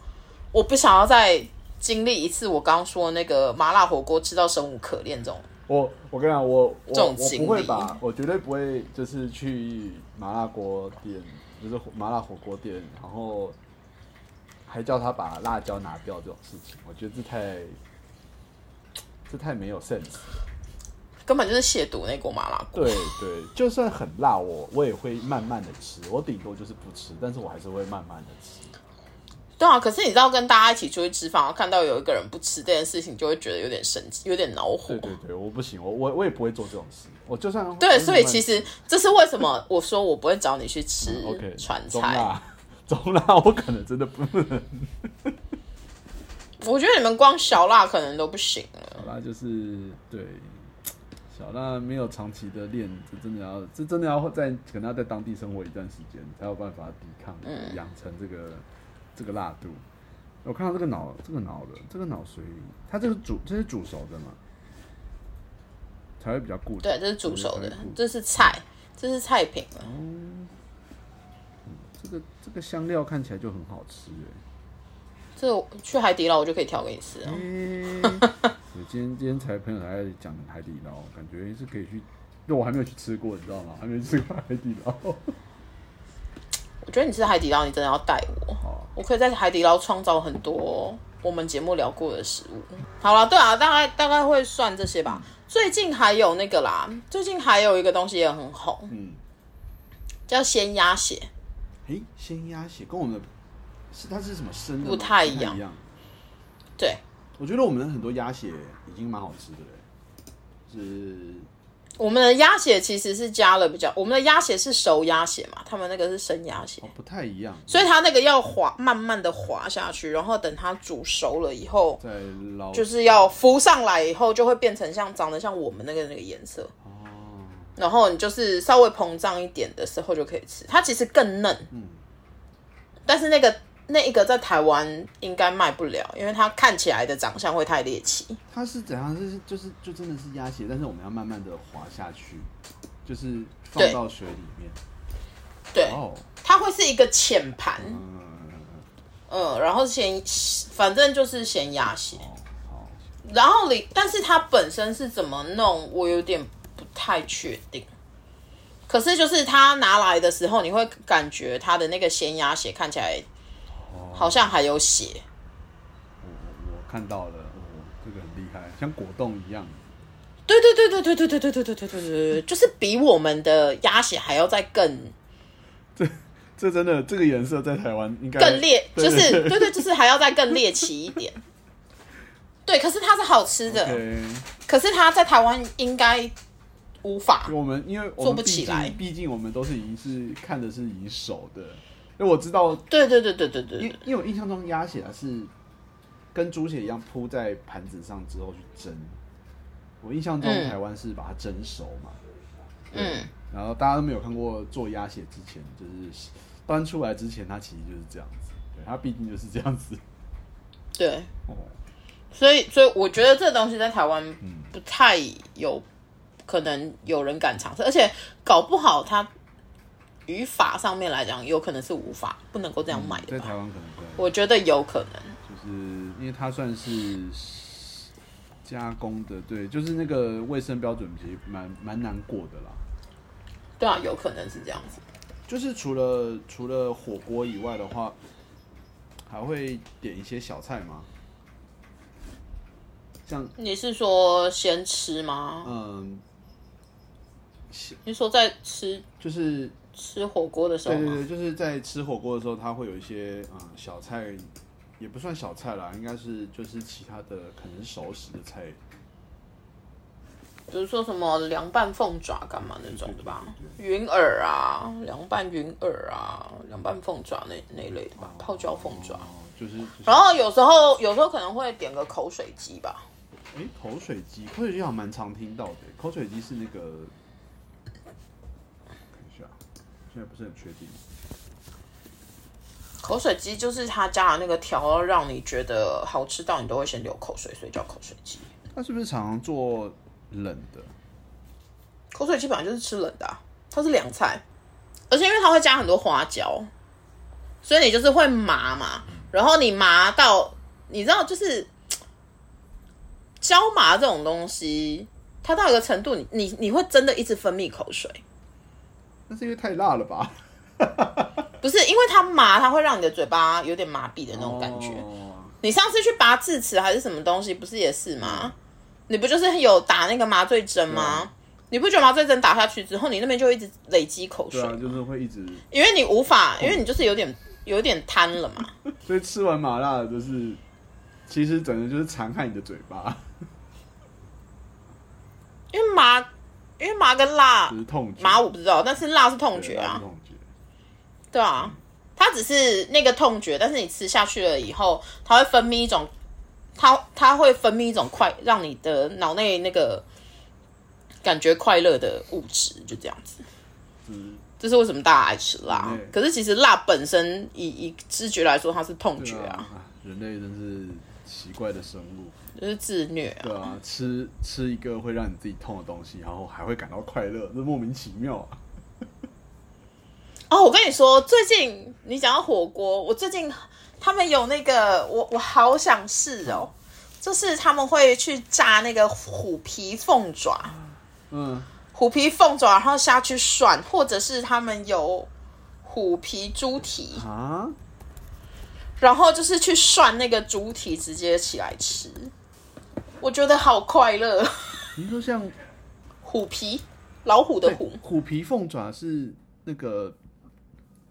C: 我不想要再经历一次我刚刚说的那个麻辣火锅吃到生无可恋这种。
B: 我我跟你讲，我我不会把，我绝对不会就是去麻辣锅店，就是麻辣火锅店，然后还叫他把辣椒拿掉这种事情，我觉得这太这太没有 sense。
C: 根本就是亵渎那锅麻辣锅。
B: 对对，就算很辣，我我也会慢慢的吃，我顶多就是不吃，但是我还是会慢慢的吃。
C: 对啊，可是你知道跟大家一起出去吃饭，然后看到有一个人不吃这件事情，就会觉得有点生气，有点恼火。
B: 对对对，我不行，我我我也不会做这种事，我就算
C: 对，所以其
B: 实
C: 实这是为什么我说我不会找你去吃川菜。
B: 中辣中辣，我可能真的不能。
C: 我觉得你们光小辣可能都不行了。
B: 小辣就是对小辣没有长期的练，这真的要这真的要在可能要在当地生活一段时间，才有办法抵抗
C: 嗯
B: 养成这个这个辣度。我看到这个脑这个脑的这个脑髓，它这个煮这是煮熟的嘛，才会比较固。
C: 对，这是煮熟的这是菜，这是菜品了。
B: 这个这个香料看起来就很好吃哎。
C: 这个去海底捞我就可以调给你吃了。
B: 嗯，我今天今天才朋友还在讲海底捞，感觉是可以去，因为我还没有去吃过，你知道吗？还没吃过海底捞。
C: 我觉得你吃海底捞，你真的要带我，
B: 好，
C: 我可以在海底捞创造很多我们节目聊过的食物。好了，对啊，大概大概会算这些吧。最近还有那个啦，最近还有一个东西也很红，
B: 嗯，
C: 叫鲜鸭血。
B: 诶，鲜鸭血跟我们的是它是什么生的？
C: 不太一样
B: 一样。
C: 对，
B: 我觉得我们的很多鸭血已经蛮好吃的嘞，是
C: 我们的鸭血其实是加了比较，我们的鸭血是熟鸭血嘛，他们那个是生鸭血。
B: 哦，不太一样，
C: 所以它那个要滑，慢慢的滑下去，然后等它煮熟了以后，
B: 再捞。
C: 就是要浮上来以后，就会变成像长得像我们那个那个颜色。
B: 哦，
C: 然后你就是稍微膨胀一点的时候就可以吃，它其实更嫩。
B: 嗯。
C: 但是那个那一个在台湾应该卖不了，因为它看起来的长相会太猎奇。
B: 它是怎样？是就是就真的是鸭血，但是我们要慢慢的滑下去，就是放到水里面。
C: 对，
B: 哦，
C: 它会是一个浅盘，
B: 嗯，
C: 嗯，然后咸，反正就是咸鸭血。
B: 好，
C: 然后里，但是它本身是怎么弄，我有点不太确定。可是就是它拿来的时候，你会感觉它的那个咸鸭血看起来好像还有血。
B: 我我看到了，哦，这个很厉害，像果冻一样。
C: 对对对对对对对对对对对对对对，就是比我们的鸭血还要再更
B: 这这真的，这个颜色在台湾应该
C: 更猎，就是
B: 对
C: 对对，就是还要再更猎奇一点。对，可是它是好吃的，
B: 对，
C: 可是它在台湾应该无法。
B: 我们因为我
C: 做不起来
B: 毕竟我们都是已经是看的是已经熟的，因为我知道，
C: 对对对对对对对，
B: 因因为我印象中鸭血它是跟猪血一样铺在盘子上之后去蒸，我印象中
C: 嗯。
B: 台湾是把它蒸熟嘛，
C: 嗯，
B: 然后大家都没有看过做鸭血之前，就是端出来之前，它其实就是这样子，对，它毕竟就是这样子，
C: 对，
B: 哦，
C: 所以所以我觉得这东西在台湾
B: 嗯。
C: 不太有可能有人敢尝试，而且搞不好它语法上面来讲，有可能是无法不能够这样买的吧？
B: 在台湾可能对，
C: 我觉得有可能。
B: 就是因为它算是加工的，对，就是那个卫生标准其实蛮蛮难过的啦。
C: 对啊，有可能是这样子。
B: 就是除了除了火锅以外的话，还会点一些小菜吗？像
C: 你是说先吃吗？
B: 嗯，
C: 你说在吃
B: 就是
C: 吃火锅的时候吗？
B: 对对对，就是在吃火锅的时候，它会有一些嗯小菜，也不算小菜啦，应该是就是其他的可能熟食的菜。
C: 比如说什么凉拌凤爪干嘛那种的吧，云耳啊，凉拌云耳啊，凉拌凤爪那那一类的吧，泡椒凤爪。
B: 哦，就是就是，
C: 然后有时候有时候可能会点个口水鸡吧，
B: 哎、口水鸡，口水鸡好像蛮常听到的。口水鸡是那个，现在不是很确定。
C: 口水鸡就是他加了那个调料，让你觉得好吃到你都会先流口水，所以叫口水鸡。
B: 它是不是常常做冷的？
C: 口水鸡本来就是吃冷的、啊，它是凉菜，而且因为它会加很多花椒，所以你就是会麻嘛。然后你麻到，你知道，就是椒麻这种东西，它到一个程度，你你你会真的一直分泌口水，
B: 那是因为太辣了吧？
C: 不是因为它麻，它会让你的嘴巴有点麻痹的那种感觉。
B: 哦
C: 你上次去拔智齿还是什么东西，不是也是吗？你不就是有打那个麻醉针吗？你不觉得麻醉针打下去之后，你那边就一直累积口水？
B: 对啊，就是会一直，
C: 因为你无法，因为你就是有点有点瘫了嘛。
B: 所以吃完麻辣的就是，其实整个就是残害你的嘴巴，
C: 因为麻，因为麻跟辣
B: 就，是痛觉。
C: 麻我不知道，但是辣是痛
B: 对
C: 觉啊。对啊，它只是那个痛觉，但是你吃下去了以后，它会分泌一种，它它会分泌一种快，让你的脑内那个感觉快乐的物质，就这样子。
B: 嗯，
C: 这是为什么大家爱吃辣？可是其实辣本身以以知觉来说，它是痛觉啊，
B: 啊，人类真是奇怪的生物。
C: 就是自虐啊。
B: 对啊，吃吃一个会让你自己痛的东西，然后还会感到快乐，这莫名其妙啊！
C: 哦，我跟你说，最近你讲到火锅，我最近他们有那个，我我好想试哦，就是他们会去炸那个虎皮凤爪，
B: 嗯，
C: 虎皮凤爪，然后下去涮，或者是他们有虎皮猪蹄，
B: 啊，
C: 然后就是去涮那个猪蹄，直接起来吃，我觉得好快乐。
B: 你说像
C: 虎皮，老虎的虎，
B: 虎皮凤爪是那个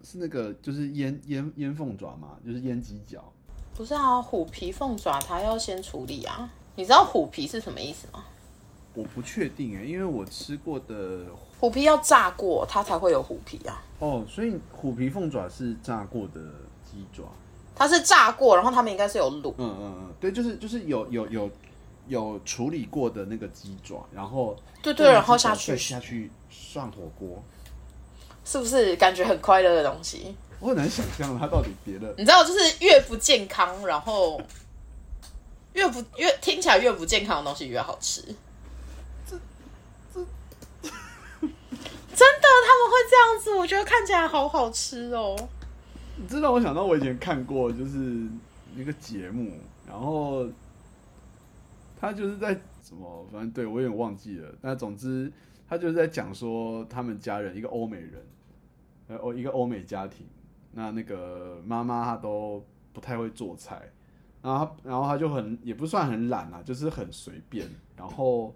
B: 是那个就是腌腌腌凤爪嘛，就是腌鸡脚。
C: 不是啊，虎皮凤爪它要先处理啊。你知道虎皮是什么意思吗？
B: 我不确定哎，因为我吃过的
C: 虎皮要炸过，它才会有虎皮啊。
B: 哦，所以虎皮凤爪是炸过的鸡爪。
C: 它是炸过，然后他们应该是有卤，
B: 嗯嗯嗯，对，就是就是有有有有处理过的那个鸡爪，然后
C: 对对，然后下去，
B: 下去涮火锅。
C: 是不是感觉很快乐的东西？
B: 我很难想象它到底别的
C: 你知道，就是越不健康，然后 越不越听起来越不健康的东西越好吃。真的，他们会这样子，我觉得看起来好好吃哦。
B: 这让我想到我以前看过，就是一个节目，然后他就是在什么，反正对我有点忘记了。但总之，他就是在讲说他们家人一个欧美人，呃，哦，一个欧美家庭，那那个妈妈她都不太会做菜，然后然后她就很也不算很懒啊，就是很随便。然后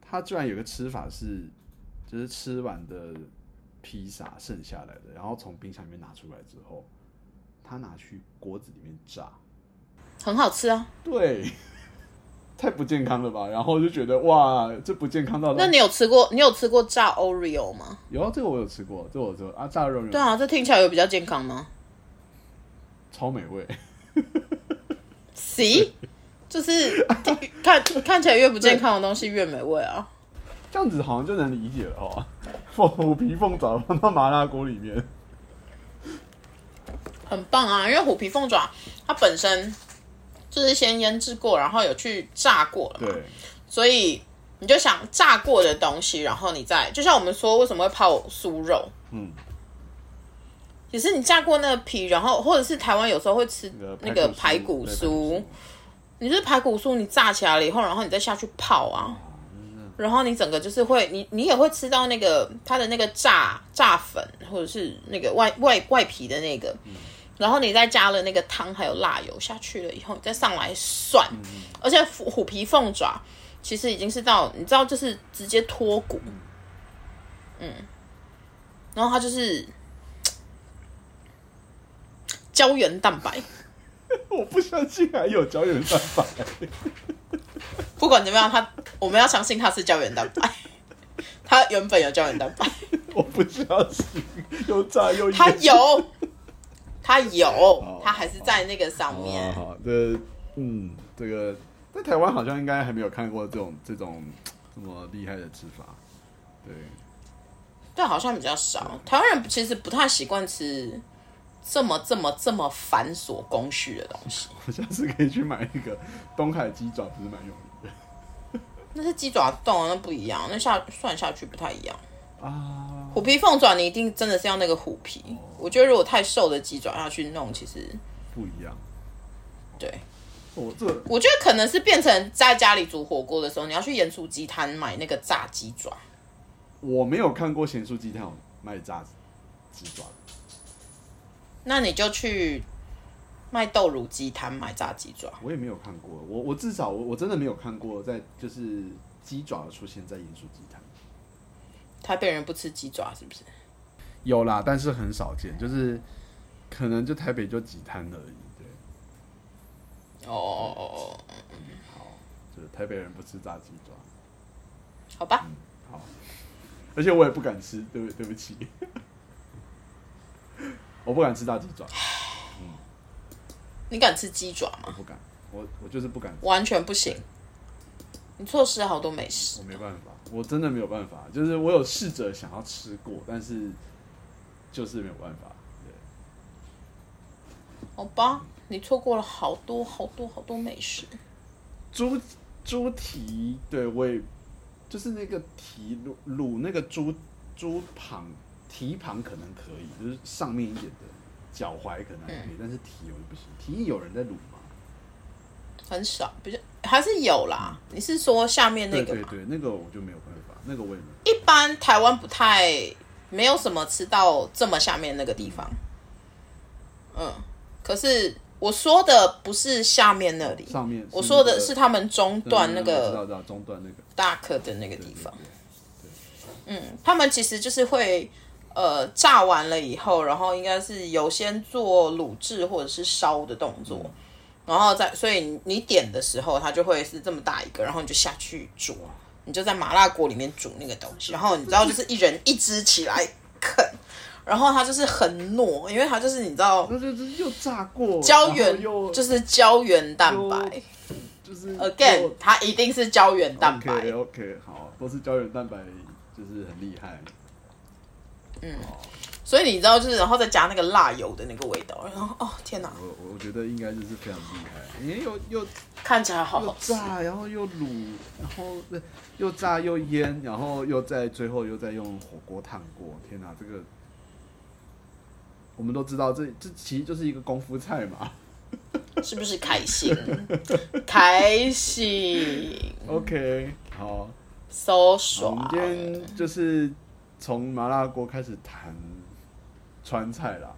B: 她居然有个吃法是，就是吃完的披萨剩下来的，然后从冰箱里面拿出来之后，他拿去锅子里面炸，
C: 很好吃啊。
B: 对，太不健康了吧？然后就觉得哇，这不健康到
C: 那你有吃过？你有吃过炸 Oreo 吗？
B: 有啊，这个我有吃过，这个我知道啊，炸肉
C: 对啊，这听起来有比较健康吗
B: 超美味
C: ，？C，就是看看起来越不健康的东西越美味啊。
B: 这样子好像就能理解了哦。凤虎皮凤爪放到麻辣锅里面，
C: 很棒啊，因为虎皮凤爪它本身就是先腌制过，然后有去炸过了嘛，
B: 对，
C: 所以你就想炸过的东西，然后你再就像我们说为什么会泡酥肉，
B: 嗯，
C: 也是你炸过那个皮，然后或者是台湾有时候会吃那个排
B: 排
C: 骨酥，你就是排骨酥，你炸起来了以后，然后你再下去泡啊，然后你整个就是会，你你也会吃到那个它的那个炸炸粉，或者是那个外外外皮的那个，然后你再加了那个汤还有辣油下去了以后，你再上来涮，而且虎虎皮凤爪其实已经是到你知道就是直接脱骨，嗯，然后它就是胶原蛋白。
B: 我不相信还有胶原蛋白。
C: 不管怎么样，它我们要相信它是胶原蛋白，它原本有胶原蛋白，
B: 我不相信，又炸又
C: 它有，它有，它还是在那个上
B: 好
C: 面。
B: 好，这嗯，这个在台湾好像应该还没有看过这种这种这么厉害的吃法。对，
C: 对，好像比较少。台湾人其实不太习惯吃这么这么这么繁琐工序的东西。
B: 我下次可以去买一个东海鸡爪，不是蛮有名的
C: 那是鸡爪冻啊，那不一样，那下算下去不太一样。
B: 啊。
C: 虎皮凤爪你一定真的是要那个虎皮，我觉得如果太瘦的鸡爪下去弄，其实
B: 不一样。
C: 对。
B: 我、这
C: 我觉得可能是变成在家里煮火锅的时候，你要去盐酥鸡摊买那个炸鸡爪。
B: 我没有看过咸酥鸡摊有卖炸鸡爪，
C: 那你就去卖豆乳鸡摊买炸鸡爪。
B: 我也没有看过。我我至少我我真的没有看过在就是鸡爪出现在盐酥鸡摊。
C: 台北人不吃鸡爪是不是？
B: 有啦，但是很少见，就是可能就台北就几摊而已。对，
C: 哦哦哦哦，
B: 好，就是台北人不吃炸鸡爪。
C: 好吧，
B: 好，而且我也不敢吃，对不对不起，我不敢吃炸鸡爪，
C: 你敢吃鸡爪吗？
B: 我不敢，我我就是不敢吃，
C: 完全不行，你错失了好多美食
B: 我。没办法，我真的没有办法，就是我有试着想要吃过，但是就是没有办法。对，
C: 好吧，你错过了好多好多好多美食。
B: 猪猪蹄，对我也就是那个蹄卤卤那个猪猪旁蹄旁可能可以，就是上面一点的脚踝可能还可以，但是体我就不行。蹄有人在卤吗？
C: 很少，比较还是有啦。你是说下面那个吗？
B: 对对对，那个我就没有办法，那个我也没有。
C: 一般台湾不太没有什么吃到这么下面那个地方。嗯，可是我说的不是下面那里，
B: 上面
C: 我说的是他们中段那
B: 个知道
C: 个
B: 知道中段那个
C: 大颗的那个地方。
B: 对
C: 嗯，他们其实就是会呃炸完了以后，然后应该是有先做卤制或者是烧的动作，
B: 嗯。
C: 然后再所以你点的时候，它就会是这么大一个，然后你就下去煮，你就在麻辣锅里面煮那个东西，然后你知道就是一人一只起来啃，然后它就是很糯，因为它就是你知道
B: 那就是又炸过，
C: 胶原就是胶原蛋白。
B: 就是
C: again，它一定是胶原蛋白。
B: OK OK，好，都是胶原蛋白，就是很厉害。
C: 所以你知道，就是然后再加那个辣油的那个味道，然后哦天哪，
B: 我我觉得应该就是非常厉害，因为又又
C: 看起来好好吃。
B: 炸，然后又卤，然后呃又炸又腌，然后又在最后又再用火锅烫过。天哪，这个我们都知道这，这其实就是一个功夫菜嘛。
C: 是不是开心？开心
B: OK，好
C: ，，so
B: 爽我们。今天就是从麻辣锅开始谈川菜啦。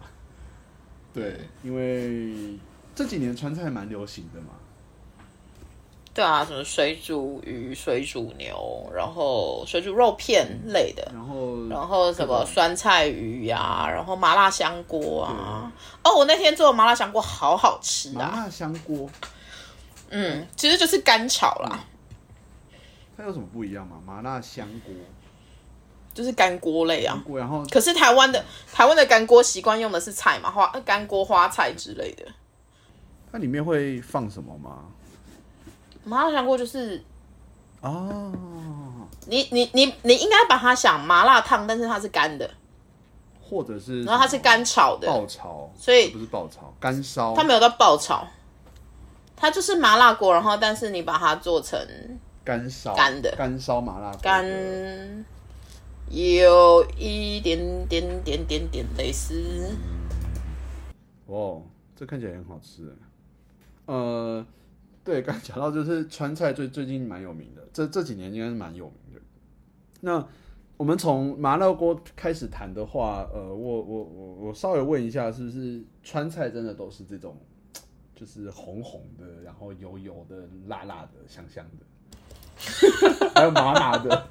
B: 对，因为这几年川菜蛮流行的嘛。
C: 对啊，什么水煮鱼、水煮牛，然后水煮肉片类的，
B: 然后，
C: 然后什么酸菜鱼呀、然后麻辣香锅啊。哦，我那天做的麻辣香锅好好吃啊！
B: 麻辣香锅，
C: 嗯，其实就是干炒啦，
B: 它有什么不一样吗？麻辣香锅，
C: 就是干锅类啊。
B: 然后
C: 可是台湾的台湾的干锅习惯用的是菜嘛，花干锅花菜之类的。
B: 它里面会放什么吗？
C: 麻辣香锅就是
B: 哦，
C: 你你你你应该把它想麻辣烫，但是它是干的，
B: 或者是
C: 然后它是干炒的，
B: 爆炒，
C: 所以
B: 不是爆炒，干烧。
C: 它没有到爆炒，它就是麻辣锅，然后但是你把它做成
B: 干烧
C: 干的
B: 干烧麻辣
C: 干有一点点点点点类似，
B: 哦，这看起来很好吃。呃，对，刚讲到就是川菜最最近蛮有名的，这这几年应该是蛮有名的。那我们从麻辣锅开始谈的话，呃，我我我我稍微问一下，是不是川菜真的都是这种，就是红红的，然后油油的、辣辣的、香香的，还有麻麻的？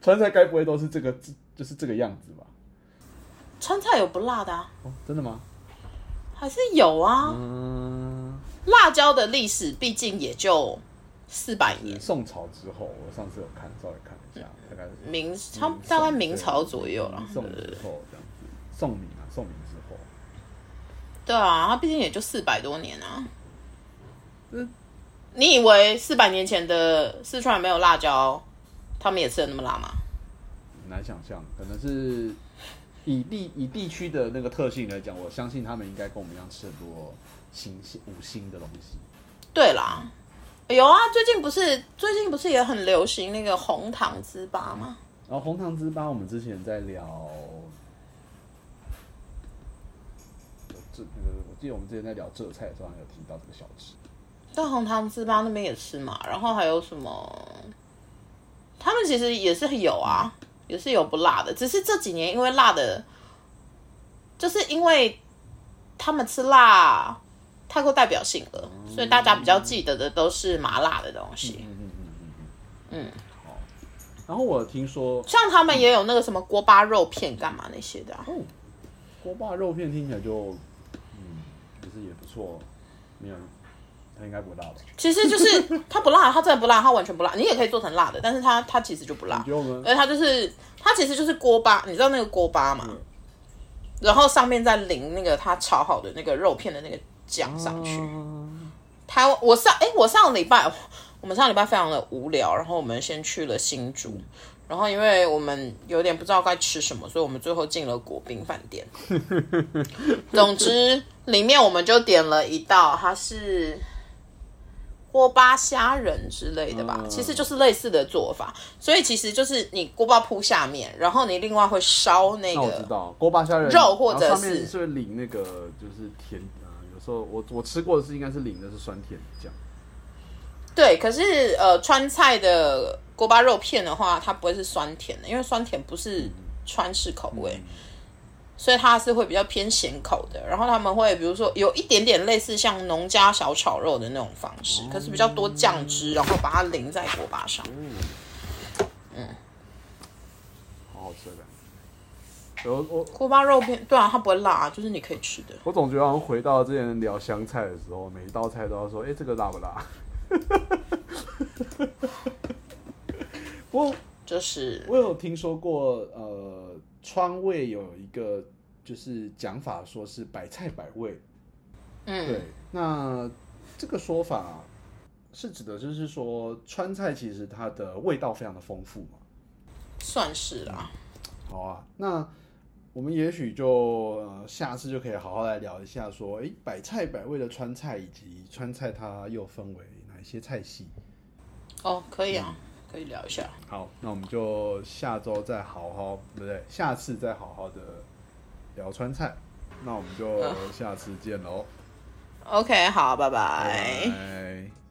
B: 川菜该不会都是这个，就是这个样子吧？
C: 川菜有不辣的啊，
B: 哦，真的吗？
C: 还是有啊。
B: 嗯。
C: 辣椒的历史毕竟也就四百年，
B: 宋朝之后，我上次有看，稍微看一下，大概是
C: 明差大概明朝左右了。
B: 宋之后这样子，宋明啊，宋明之后。
C: 对啊，它毕竟也就四百多年啊。
B: 嗯，
C: 你以为四百年前的四川没有辣椒，他们也吃的那么辣吗？
B: 难想象，可能是以地以地区的那个特性来讲，我相信他们应该跟我们一样吃很多。新鲜五星的东西，
C: 对啦，有啊，最近不是最近不是也很流行那个红糖糍粑吗？
B: 然后红糖糍粑，我们之前在聊，这那个我记得我们之前在聊浙菜的时候有提到这个小吃。
C: 但红糖糍粑那边也吃嘛，然后还有什么？他们其实也是有啊，也是有不辣的，只是这几年因为辣的，就是因为他们吃辣。太过代表性了，所以大家比较记得的都是麻辣的东西。嗯嗯嗯嗯
B: 嗯。好。然后我听说，
C: 像他们也有那个什么锅巴肉片，干嘛那些的。哦。
B: 锅巴肉片听起来就，嗯，其实也不错。没有，它应该不辣吧？
C: 其实就是 它不辣，它真的不辣，它完全不辣。你也可以做成辣的，但是它它其实就不辣。而它就是它其实就是锅巴，你知道那个锅巴吗？然后上面再淋那个它炒好的那个肉片的那个。酱上去，台湾我上哎，我上礼拜我们上礼拜非常的无聊，然后我们先去了新竹，然后因为我们有点不知道该吃什么，所以我们最后进了国宾饭店。总之，里面我们就点了一道，它是锅巴虾仁之类的吧，其实就是类似的做法，所以其实就是你锅巴铺下面，然后你另外会烧那个，
B: 锅巴虾仁
C: 肉或者是
B: 是淋那个就是甜。啊，有时候我我吃过的是应该是淋的是酸甜酱，
C: 对，可是呃川菜的锅巴肉片的话，它不会是酸甜的，因为酸甜不是川式口味，所以它是会比较偏咸口的。然后他们会比如说有一点点类似像农家小炒肉的那种方式，可是比较多酱汁，然后把它淋在锅巴上，
B: 嗯，好好吃的。我我
C: 锅巴肉片，对啊，它不会辣，就是你可以吃的。
B: 我总觉得好像回到之前聊湘菜的时候，每一道菜都要说：“哎，这个辣不辣？” 不过
C: 就是
B: 我有听说过，呃，川味有一个就是讲法，说是百菜百味。嗯，对。那这个说法是指的，就是说川菜其实它的味道非常的丰富嘛？
C: 算是啦。
B: 好啊，那。我们也许就呃下次就可以好好来聊一下，说哎百菜百味的川菜，以及川菜它又分为哪一些菜系？
C: 哦，可以啊，可以聊一下。
B: 好，那我们就下周再好好，对不对？下次再好好的聊川菜，那我们就下次见喽。
C: OK，好，拜拜。